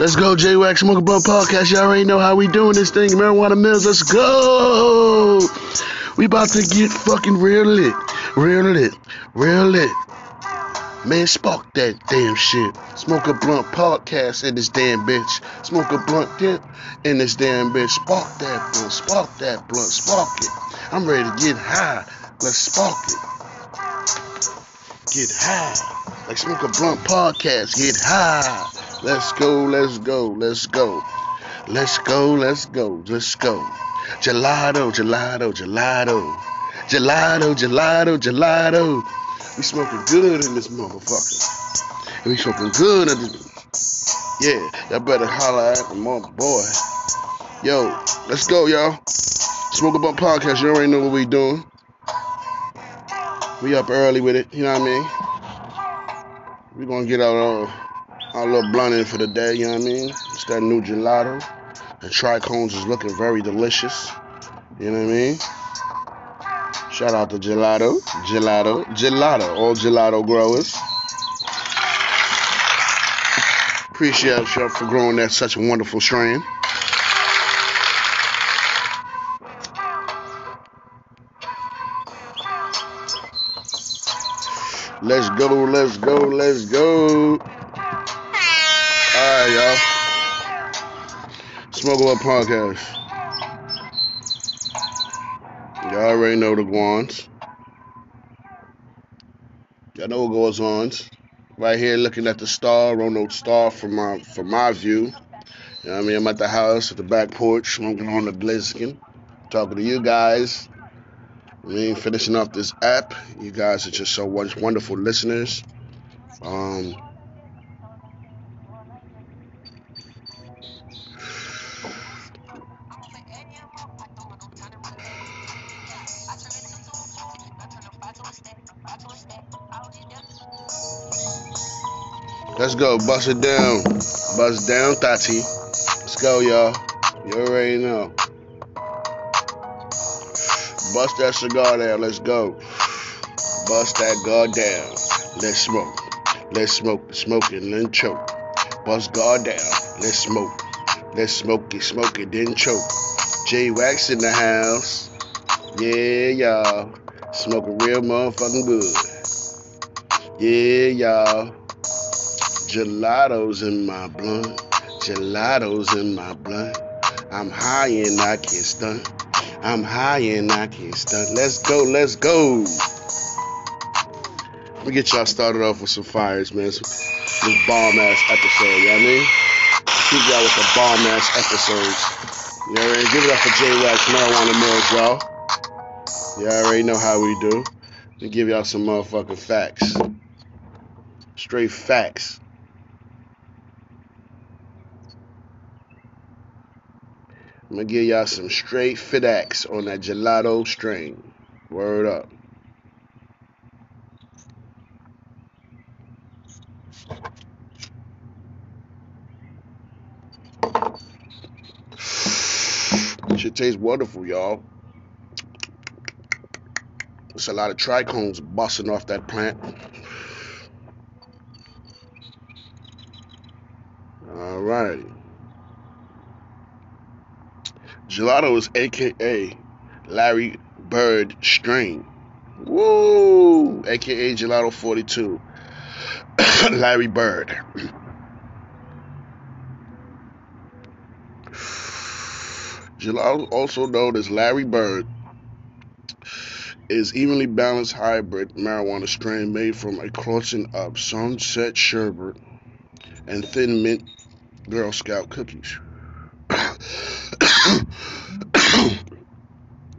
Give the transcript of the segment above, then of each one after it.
Let's go, J Wax Smoke a Blunt Podcast. Y'all already know how we doing this thing. Marijuana Mills, let's go. We about to get fucking real lit. Real lit. Real lit. Man, spark that damn shit. Smoke a blunt podcast in this damn bitch. Smoke a blunt dip in this damn bitch. Spark that blunt. Spark that blunt. Spark it. I'm ready to get high. Let's spark it. Get high. Like smoke a blunt podcast. Get high. Let's go, let's go, let's go. Let's go, let's go, let's go. Gelato, gelato, gelato. Gelato, gelato, gelato. We smoking good in this motherfucker. We smoking good in this. Yeah, y'all better holler at my boy. Yo, let's go, y'all. Smoke Blunt Podcast, you already know what we doing. We up early with it, you know what I mean? we gonna get out all our little blunt in for the day, you know what I mean? It's that new gelato. The trichomes is looking very delicious. You know what I mean? Shout out to Gelato, Gelato, Gelato, all gelato growers. Appreciate you for growing that such a wonderful strain. Let's go, let's go, let's go. Alright, y'all. Smoke Up Podcast. Y'all already know the guans. Y'all know what goes on. Right here looking at the star, Ronald Star from my from my view. You know what I mean? I'm at the house at the back porch, smoking on the Bliskin, talking to you guys. I mean, finishing off this app. You guys are just so wonderful listeners. Um, Let's go, bust it down. Bust down, Tati. Let's go, y'all. You already know. Bust that cigar down. Let's go. Bust that guard down. Let's smoke. Let's smoke. Smoke it, then choke. Bust guard down. Let's smoke. Let's smoke it, smoke it, then choke. J Wax in the house. Yeah, y'all. Smoking real motherfucking good. Yeah, y'all. Gelato's in my blunt. Gelato's in my blunt. I'm high and I can't stunt. I'm high and I can't stunt. Let's go, let's go. Let me get y'all started off with some fires, man. This bomb ass episode, you know what I mean? Keep y'all with the bomb ass episodes. You already give it up for J Wax Marijuana Mills, y'all. You already know how we do. Let me give y'all some motherfucking facts. Straight facts. I'm gonna give y'all some straight FitX on that gelato strain. Word up. Shit tastes wonderful, y'all. There's a lot of trichomes busting off that plant. All right. Gelato is AKA Larry Bird Strain. Woo! AKA Gelato 42. Larry Bird. Gelato, also known as Larry Bird, is evenly balanced hybrid marijuana strain made from a crossing of sunset sherbet and thin mint Girl Scout cookies.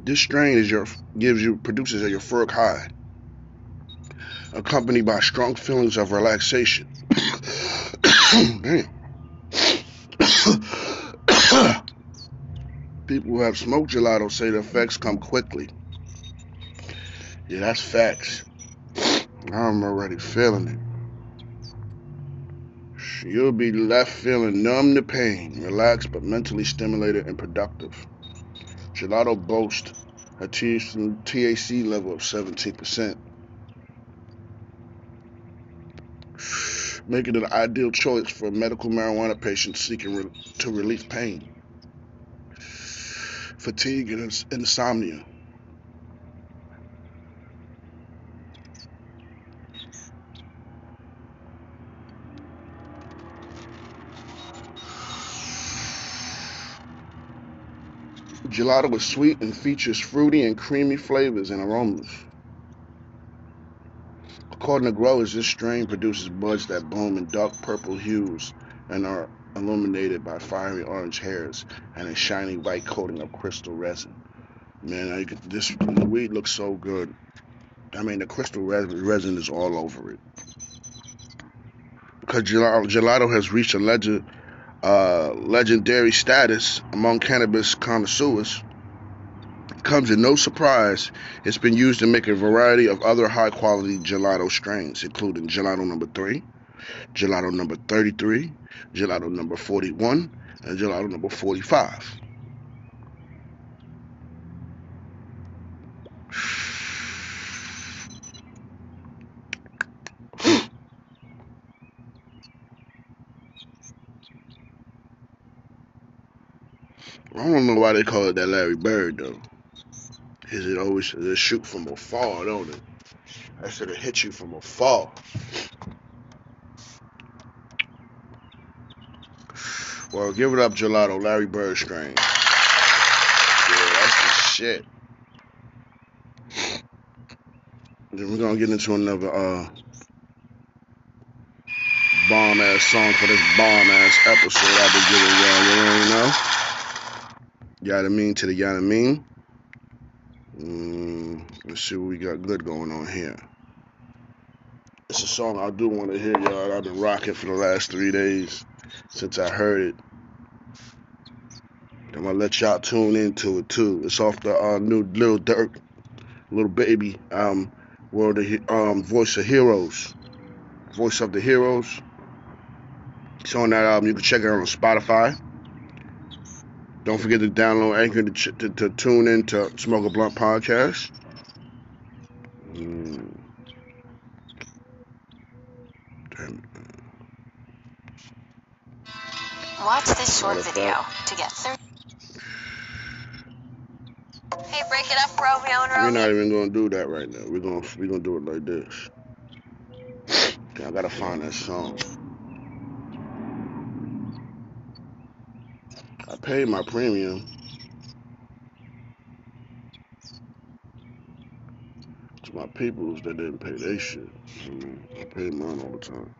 This strain is your gives you produces a euphoric high, accompanied by strong feelings of relaxation. Damn. People who have smoked gelato say the effects come quickly. Yeah, that's facts. I'm already feeling it. You'll be left feeling numb to pain, relaxed but mentally stimulated and productive. Gelato boasts a THC level of 17%. making it an ideal choice for medical marijuana patients seeking re- to relieve pain, fatigue, and insomnia. Gelato is sweet and features fruity and creamy flavors and aromas. According to growers, this strain produces buds that bloom in dark purple hues and are illuminated by fiery orange hairs and a shiny white coating of crystal resin. Man, I, this weed looks so good. I mean, the crystal resin, resin is all over it. Because gelato, gelato has reached a legend, uh, legendary status among cannabis connoisseurs, comes as no surprise it's been used to make a variety of other high quality gelato strains, including gelato number 3, gelato number 33, gelato number 41, and gelato number 45. I don't know why they call it that Larry Bird though. Is it always it shoot from afar, don't it? I should have hit you from afar. Well, give it up, Gelato, Larry Bird strain. Yeah, that's the shit. Then we're gonna get into another uh bomb ass song for this bomb ass episode I've been giving y'all. You know. Yada mean to the yada mean. Mm, let's see what we got good going on here. It's a song I do want to hear, y'all. I've been rocking for the last three days since I heard it. I'm gonna let y'all tune into it too. It's off the uh, new Lil Durk, Lil Baby, um, World of um, Voice of Heroes, Voice of the Heroes. It's on that album. You can check it out on Spotify. Don't forget to download Anchor to, ch- to, to tune in to Smoke a Blunt podcast. Mm. Watch this short video to get 30. Hey, break it up, Romeo and We're not even gonna do that right now. We're gonna we're gonna do it like this. Okay, I gotta find that song. Paid my premium. To my peoples that didn't pay their shit. Mm, I, mean, I paid mine all the time.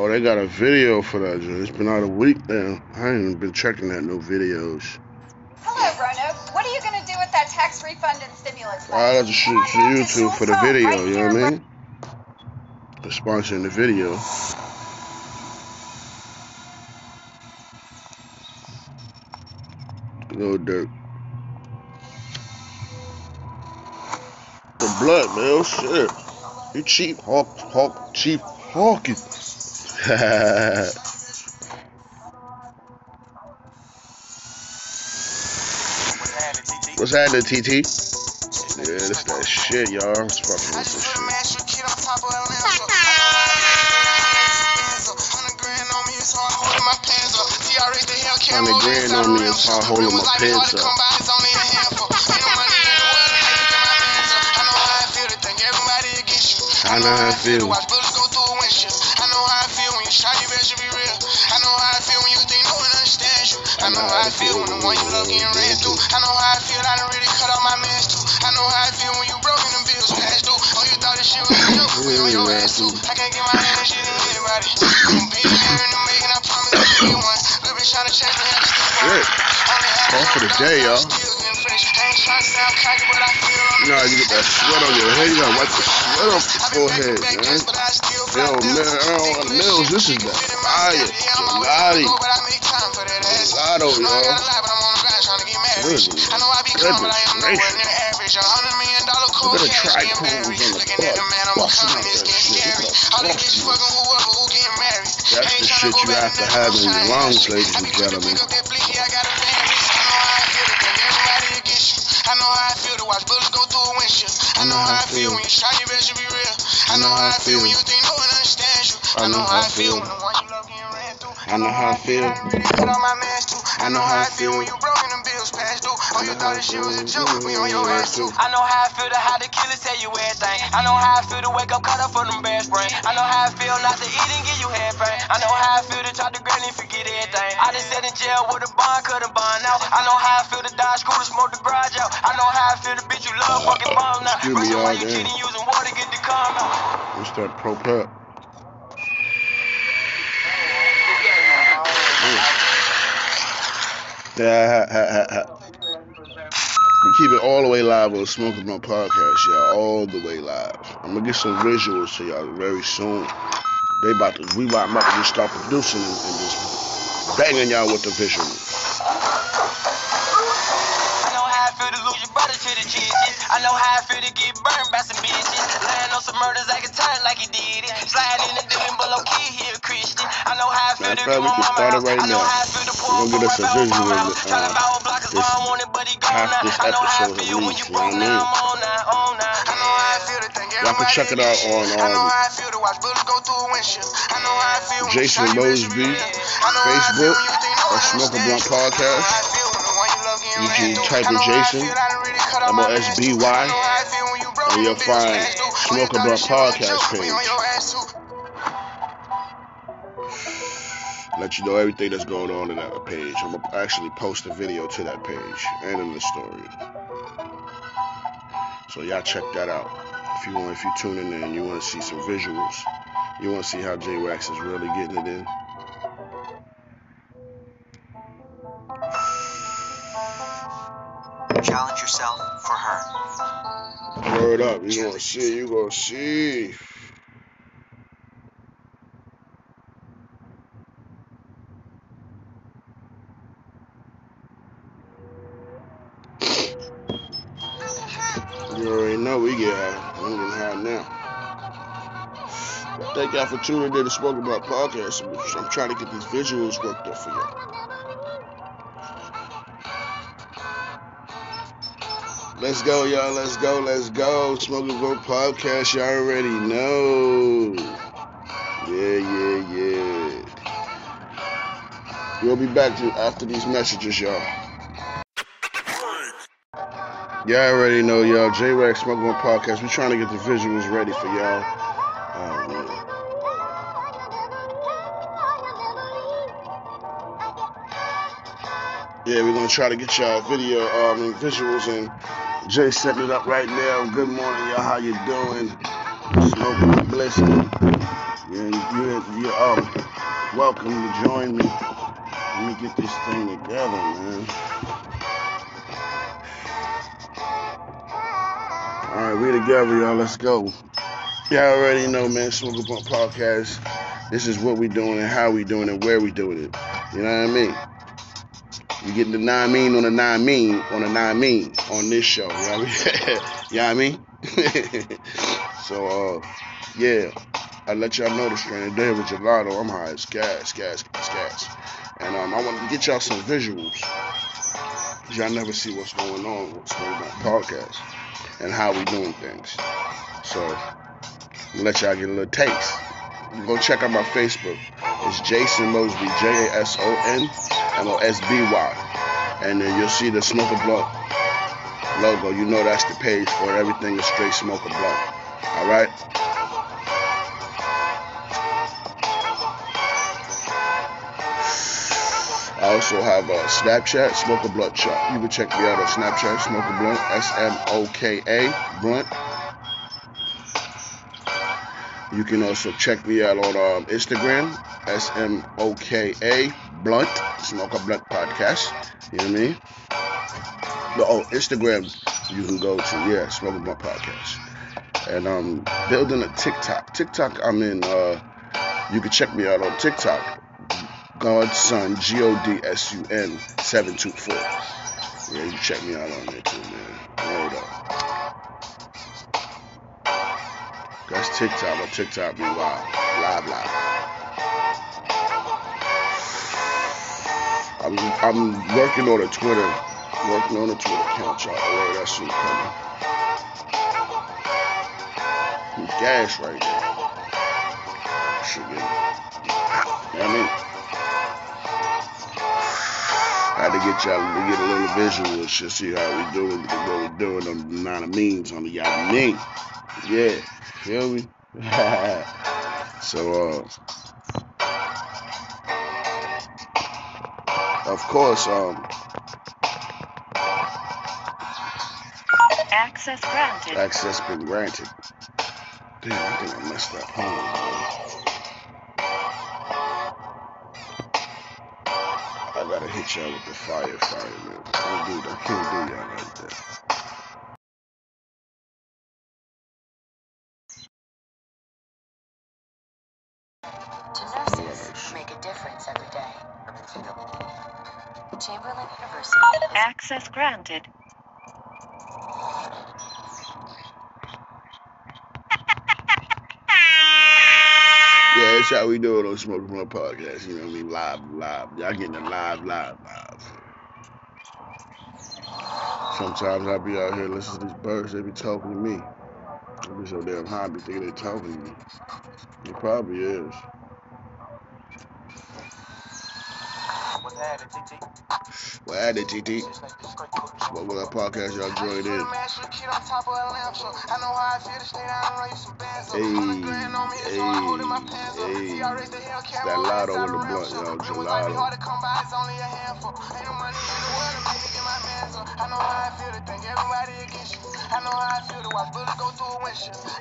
Oh, they got a video for that. It's been out a week now. I ain't even been checking that no videos. Hello, Roanoke. What are you going to do with that tax refund and stimulus I money? to shoot to YouTube for the video, you know what I mean? For sponsoring the video. Little dirt. The blood, man. Oh, shit. You cheap hawk, hawk, cheap hawking. What's happening, TT? Yeah, this that shit, y'all. I'm fucking with this shit. Hundred grand on me is hard holding my pants up. I know how I feel. How I feel when the one you love getting ran through. I know how I feel, I done really cut off my mans too. I know how I feel when you broke and them bills passed due. Oh, you thought this shit was a joke, we on your ass too. I can't get my energy to anybody. I'm being here in the making, I promise I'll be one. Little bitch tryna chase me, I'm still Shit. Call for the day, y'all. You know how you get that sweat on your head. You gotta wipe the sweat off your forehead, man. Yo, man, I don't want nails. This is the fire. Gelati. Gelato, No, I y'all. gotta lie, but I'm on the grind trying to get married. Goodness I know I be calm, but I am nowhere near average. A hundred million dollar cold cash getting trichomes married. on the Looking at the man I'm busting becoming, it's getting scary. All the bitches fucking whoever who getting married. That's the shit you have to have in your lungs, ladies and be quick to gentlemen. pick up that I got a bad bitch. I know how I feel to think everybody against you. I know how I feel to watch bullets go through a windshield. I know how I feel when you try your best to be real. I know how I feel when you think no one understands you. I know how I feel when the one I know how I feel. I really cut all my mans too. I know how I feel when you broke and them bills past due. Oh, you thought this shit was a joke, we on your ass too. I know how I feel to have the killers tell you everything. I know how I feel to wake up cut up from them bad spring. I know how I feel not to eat and give you head pain. I know how I feel to talk to girl and forget everything. I just sat in jail with a bond, couldn't bond out. I know how I feel to die school to smoke the garage out. I know how I feel to bitch you love fucking bomb now. Reason why y'all, cheating using water get the calm out. What's that propel? Yeah. We keep it all the way live on Smoking Blunt Podcast, y'all. All the way live. I'm gonna get some visuals to y'all very soon. They about to, we about, about to just start producing and, and just banging y'all with the visuals. I know how I feel to get burned by some bitches. Lying on some murders like a time like he did it. Sliding in the dealing, but low key he a Christian. I know how I feel Matter to get my can mama it right I know now. how I feel to We're pull gonna get up us a right my of the, Tryna uh, buy all block 'cause this- I want it, but he gone now. this I know how I episode feel when you broke I now. I'm on now, on now. I know how I feel to think Y'all can check it out on, um, how I feel to watch bullets go through a windshield. I know how I feel when you Jason try your best to be Mosby, real. I know how I feel Facebook, when you think no or Smoke a Blunt. I Podcast. how I feel when the one you love getting You ran can type in I Jason, M-O-S-B-Y, I know how I feel when you broke and and you'll them find past due. Oh, Smoke a thought Blunt this shit was a Podcast page. your let you know everything that's going on in that page. I'm gonna actually post a video to that page and in the story. So y'all check that out. If you want, if you tune in and you want to see some visuals, you want to see how J Wax is really getting it in. Challenge yourself for her. Word up, you gonna see, you gonna see. You already know we get high. I'm getting high now. Thank y'all for tuning in to Spoken About Podcast. I'm trying to get these visuals worked up for y'all. Let's go, y'all. Let's go. Let's go. Smoking About Podcast. Y'all already know. Yeah, yeah, yeah. We'll be back after these messages, y'all. Y'all already know, y'all. J Wax Smoking One Podcast. We're trying to get the visuals ready for y'all. Oh. Yeah, we're gonna try to get y'all video um and visuals and Jay setting it up right now. Good morning, y'all. How you doing? Smoking and blessing. Yeah, you you um welcome to join me. Let me get this thing together, man. All right, we together, y'all. Let's go. Y'all already know, man. Up on Podcast. This is what we doing and how we doing it, where we doing it. You know what I mean? You getting the nine mean on the nine mean on the nine mean on this show. You know what I mean? so, uh, yeah. I let y'all know the strain today with gelato. I'm high as gas, gas, gas, gas. And um, I wanted to get y'all some visuals. Y'all never see what's going on with Smoke Up Podcast and how we doing things. So, let y'all get a little taste. Go check out my Facebook. It's Jason Mosby, J A S O N M O S B Y. And then you'll see the Smoker Blunt logo. You know that's the page for. Everything is straight Smoker Blunt. Alright? I also have a Snapchat, Smoker Blunt Shop. You can check me out on Snapchat, Smoker Blunt, S M O K A, Blunt. You can also check me out on um, Instagram, S M O K A Blunt, Smoke a Blunt Podcast. You know what I mean? Oh, Instagram, you can go to, yeah, Smoke a Blunt Podcast. And I'm building a TikTok. TikTok, I'm in, uh, you can check me out on TikTok. Godson, G O D S U N 724. Yeah, you check me out on there too, man. Word up. That's TikTok, but TikTok be wild. Live, live. I'm, I'm working on a Twitter, working on a Twitter account, y'all. Word, that shit coming. I'm gas right now. Shit getting hot. You what I mean? I had to get y'all to get a little visual and shit, see how we doing, what we doing the nine of memes on the y'all mean. Yeah, feel me? so, uh, of course, um, Access granted. access been granted. Damn, I think I messed up. On. I gotta hit y'all with the fire, fire, man. Can't do that. I can't do y'all like that. Chamberlain University. Access granted. Yeah, that's how we do it on Smoking Blunt Podcast. You know what I mean? Live, live. Y'all getting the live, live, live. Sometimes I be out here listening to these birds. They be talking to me. I be so damn high. I be thinking they talking to me. It probably is. Well, add it, TT. Smoke with our podcast. Y'all join in. Hey, hey, hey. That lotto in the blunt, y'all. Gelato.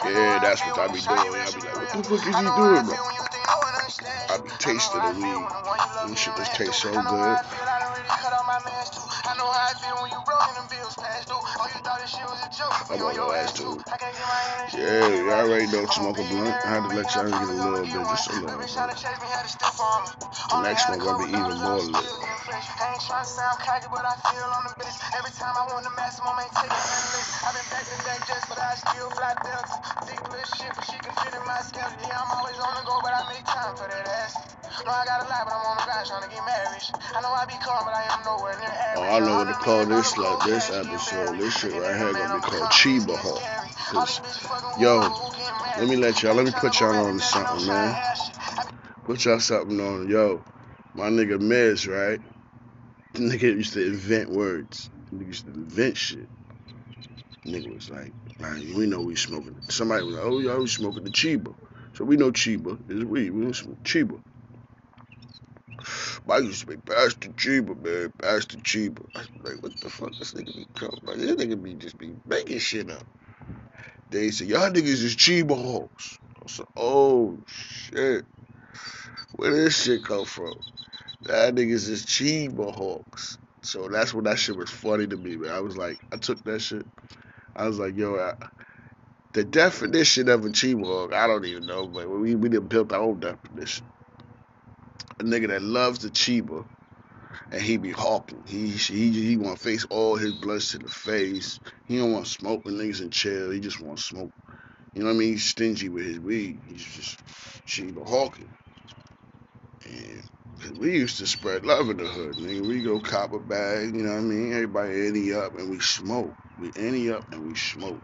Yeah, that's what I be doing. I be like, what the fuck is he doing, bro? I of the weed. This shit just tastes so good. I'm on your ass too. Yeah, you already know smoke a blunt. I had to let y'all get a little bit, just a little bit. The next one gonna be even more lit. I ain't trying to sound cocky, but I feel on the best. Every time I want the maximum, ain't taking none less. I've been back to back just, but I still fly delta. Thick little shit, but she can fit in my schedule. Yeah, I'm always on the go, but I make time for that ass. No, I got a lot, but I'm on the grind trying to get married. I know I be calm, but I am nowhere near average. Oh, I know what to call this like this episode. This shit right here gonna be called Chiba Hawk. Cause, yo, let me let y'all, let me put y'all on to something, man. Put y'all something on, yo. My nigga Miz, right? Nigga used to invent words. Nigga used to invent shit. Nigga was like, man, we know we smoking. Somebody was like, oh, y'all we smoking the Chiba. So we know Chiba is weed. We don't smoke Chiba. I used to be Pastor Chiba, man. Pastor Chiba. I was like, what the fuck this nigga be coming? Like, this nigga be just be making shit up. They said, y'all niggas is Chiba Hawks. I said, oh, shit. Where this shit come from? That niggas is Chiba Hawks. So that's when that shit was funny to me, man. I was like, I took that shit. I was like, yo, I, the definition of a Chiba Hawk, I don't even know, but we we didn't build our own definition. A nigga that loves the Chiba and he be hawking. He he he want to face all his blunts to the face. He don't want to smoke with niggas in chill. He just want to smoke. You know what I mean? He's stingy with his weed. He's just Chiba hawking. We used to spread love in the hood, nigga. We go cop a bag, you know what I mean? Everybody any up and we smoke. We any up and we smoke.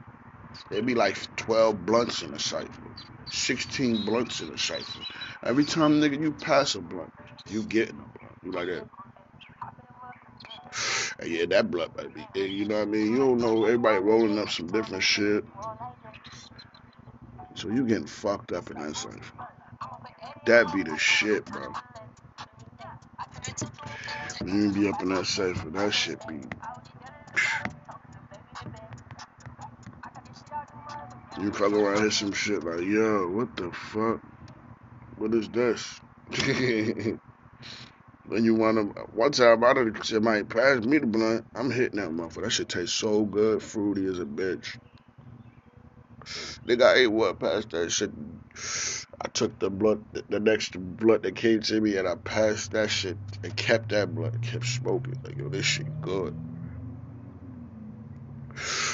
There'd be like 12 blunts in a cipher, 16 blunts in a cipher. Every time, nigga, you pass a blunt, you getting a blunt. You like that? And yeah, that blunt might be, you know what I mean? You don't know, everybody rolling up some different shit. So you getting fucked up in that cipher. That be the shit, bro. You be up in that cipher, that shit be. You fuck around hit some shit like, yo, what the fuck? What is this? when you want to, one time I done somebody passed me the blunt, I'm hitting that motherfucker. That shit tastes so good, fruity as a bitch. Nigga, I ate what past that shit. I took the blood, the, next blood that came to me, and I passed that shit and kept that blood, kept smoking. Like yo, this shit good.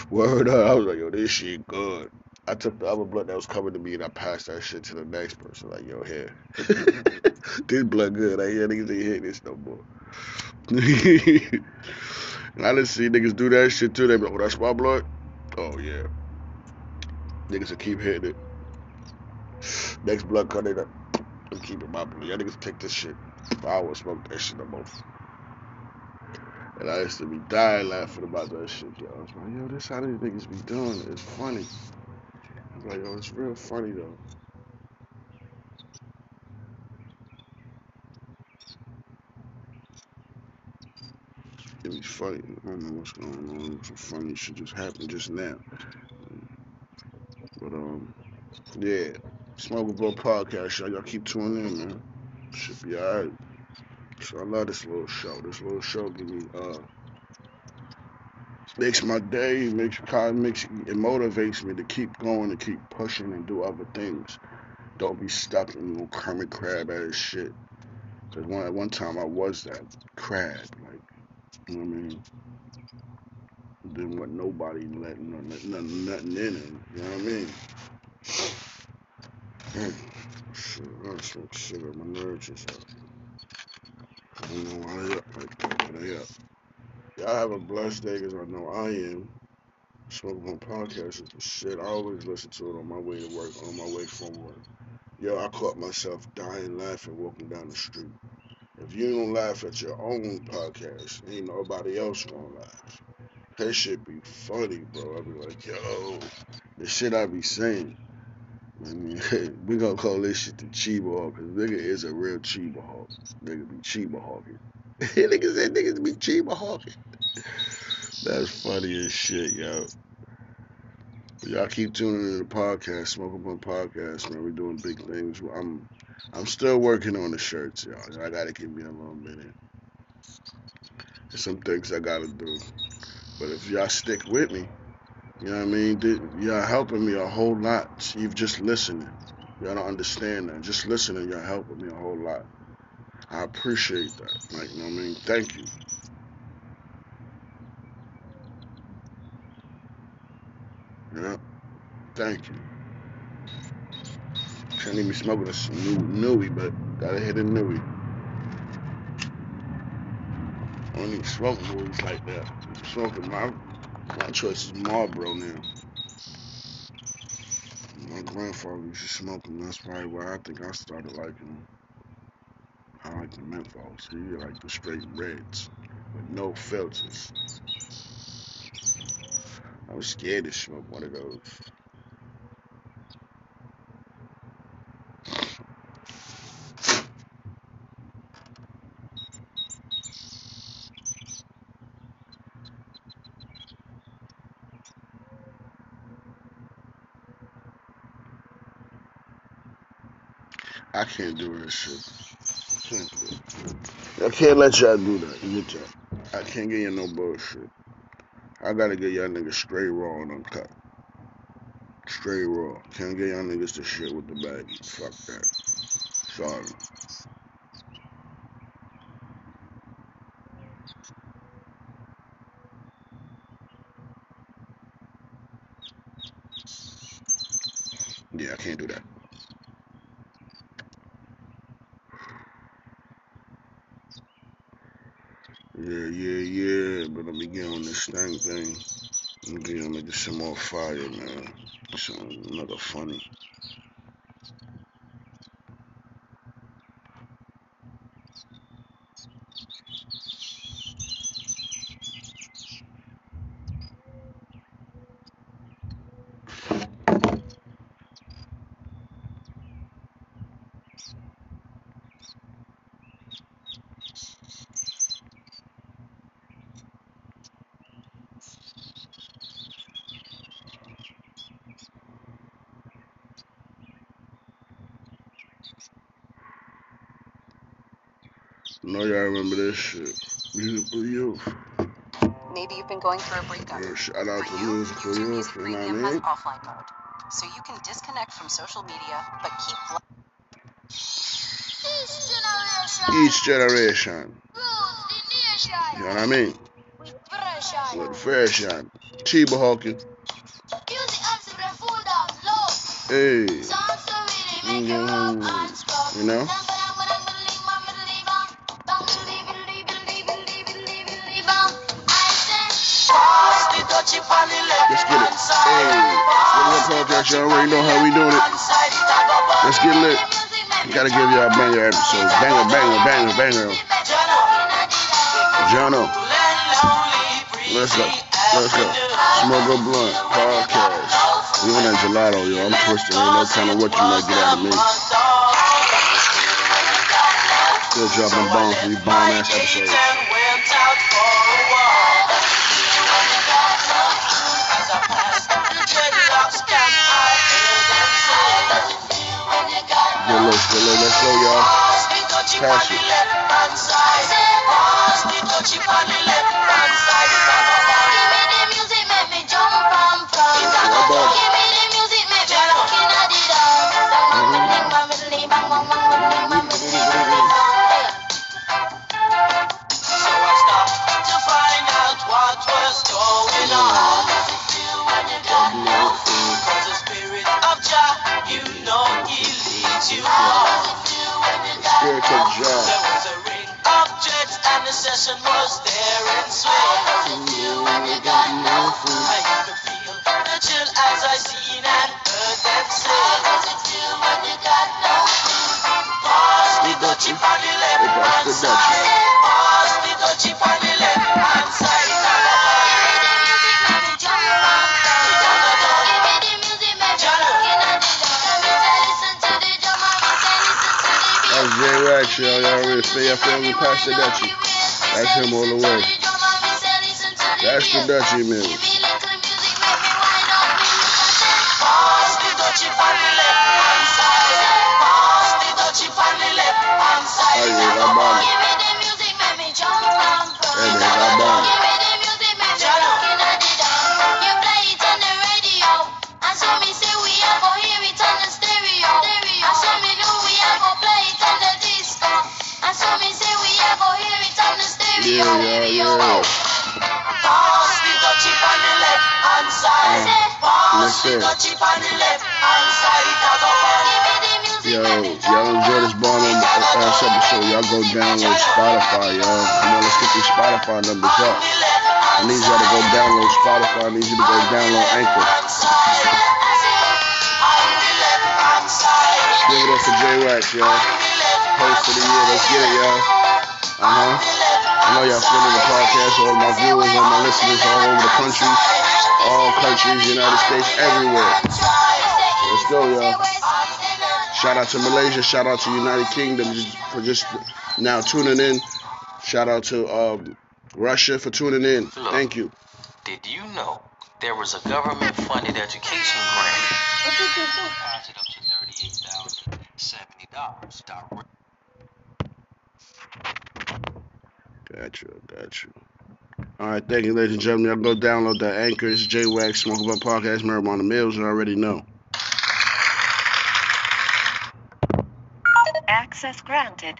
Word up, I was like yo, this shit good. I took the other blood that was coming to me and I passed that shit to the next person. Like yo, here, this blood good. Like yeah, niggas ain't hitting this no more. I didn't see niggas do that shit too. They be like, oh, that's my blood. Oh yeah. Niggas will keep hitting it. Next blood cut, like, I'm keeping my blood. Y'all niggas take this shit. I would smoke that shit the most. And I used to be dying laughing about that shit, yo. I was like, yo, this how these niggas be doing it. It's funny. I was like, yo, it's real funny though. It be funny. I don't know what's going on. Some funny shit just happened just now. But um, yeah. Smoking Bro Podcast, y'all. Y'all keep tuning in, man. Should be alright. So I love this little show. This little show give me uh makes my day, makes kind makes it motivates me to keep going and keep pushing and do other things. Don't be stuck in little Kermit crab ass shit. Cause one at one time I was that crab, like you know what I mean. Didn't want nobody letting nothing, nothing, nothing in it. You know what I mean? Shit, I smoke shit on my nerves and stuff. I don't know why they up like that, but up. Y'all have a blessed day, cause I know I am. Smoking on podcast is the shit. I always listen to it on my way to work, on my way from work. Yo, I caught myself dying laughing walking down the street. If you don't laugh at your own podcast, ain't nobody else gonna laugh. That shit be funny, bro. I be like, yo, the shit I be saying. I mean, we gonna call this shit the Chiba Hawk, cause nigga is a real Chiba Hawk. Nigga be Chiba Hawking. niggas said niggas be Chiba Hawking. That's funny as shit, yo. But y'all keep tuning in to the podcast, Smoke Up on Podcast, man. we doing big things. I'm I'm still working on the shirts, y'all. I gotta give me a little minute. There's some things I gotta do. But if y'all stick with me, you know what I mean? Y'all helping me a whole lot. You've just listening. Y'all don't understand that. Just listening, y'all helping me a whole lot. I appreciate that. Like, you know what I mean? Thank you. Yeah. Thank you. Can't even be smoking a new newie, but gotta hit a newie. I don't even smoke newies like that. I'm smoking my my choice is Marlboro now. My grandfather used to smoke them. That's probably why I think I started liking them. I like the menthols. He like the straight reds with no filters. I was scared to smoke one of those. I can't do this shit. Can't do. I can't let y'all do that. You get. I can't get you no bullshit. I gotta get y'all niggas straight raw and uncut. Straight raw. Can't get y'all niggas the shit with the baggy. Fuck that. Sorry. Yeah, I can't do that. Yeah, yeah, yeah. But let me get on this thing thing. Let me get on niggas some more fire, man. Some another funny. Know y'all remember this shit. Musical youth. Maybe you've been going through a breakup. Yeah, shout out For to you, musical YouTube youth, Music you know what I has mean? offline mode. so you can disconnect from social media but keep Each generation. You know what I mean? With version. Chiba Hawking. Hey. Mm-hmm. You know? Let's get it. Hey. Get podcast. You already know how we doing it. Let's get lit. Gotta give y'all a banger episode. Banger, banger, banger, banger. Jono. Let's go. Let's go. Smoke a blunt. Podcast. We on that gelato, yo. I'm twisted. Ain't no telling what you might get out of me. Still dropping bombs for these bomb ass episodes. Low, get low. Let's go, y'all. Pass it. Say feel me past the Dutchie. That's him all the way. That's the Dutchie. Pass. Pass mano. Hand side. Cause I want Yo, y'all enjoy this bomb on last episode. Y'all go download Spotify, y'all. Come on, let's get these Spotify numbers up. I need y'all to go download Spotify. I need you to go download Anchor. Give it up for J Wax, y'all. Host of the year. Let's get it, y'all. Uh huh. I know y'all feeling the podcast. All my viewers, all my listeners all over the country, all countries, United States, everywhere. Let's go, y'all. Shout out to Malaysia. Shout out to United Kingdom for just now tuning in. Shout out to um, Russia for tuning in. Thank you. Did you know there was a government funded education grant? Deposit up to $38,070 direct. Got you, got you. All right, thank you, ladies and gentlemen. Y'all go download that Anchor. It's J Wax, Smoke About Podcast, Marijuana Mills, I already know. Access granted.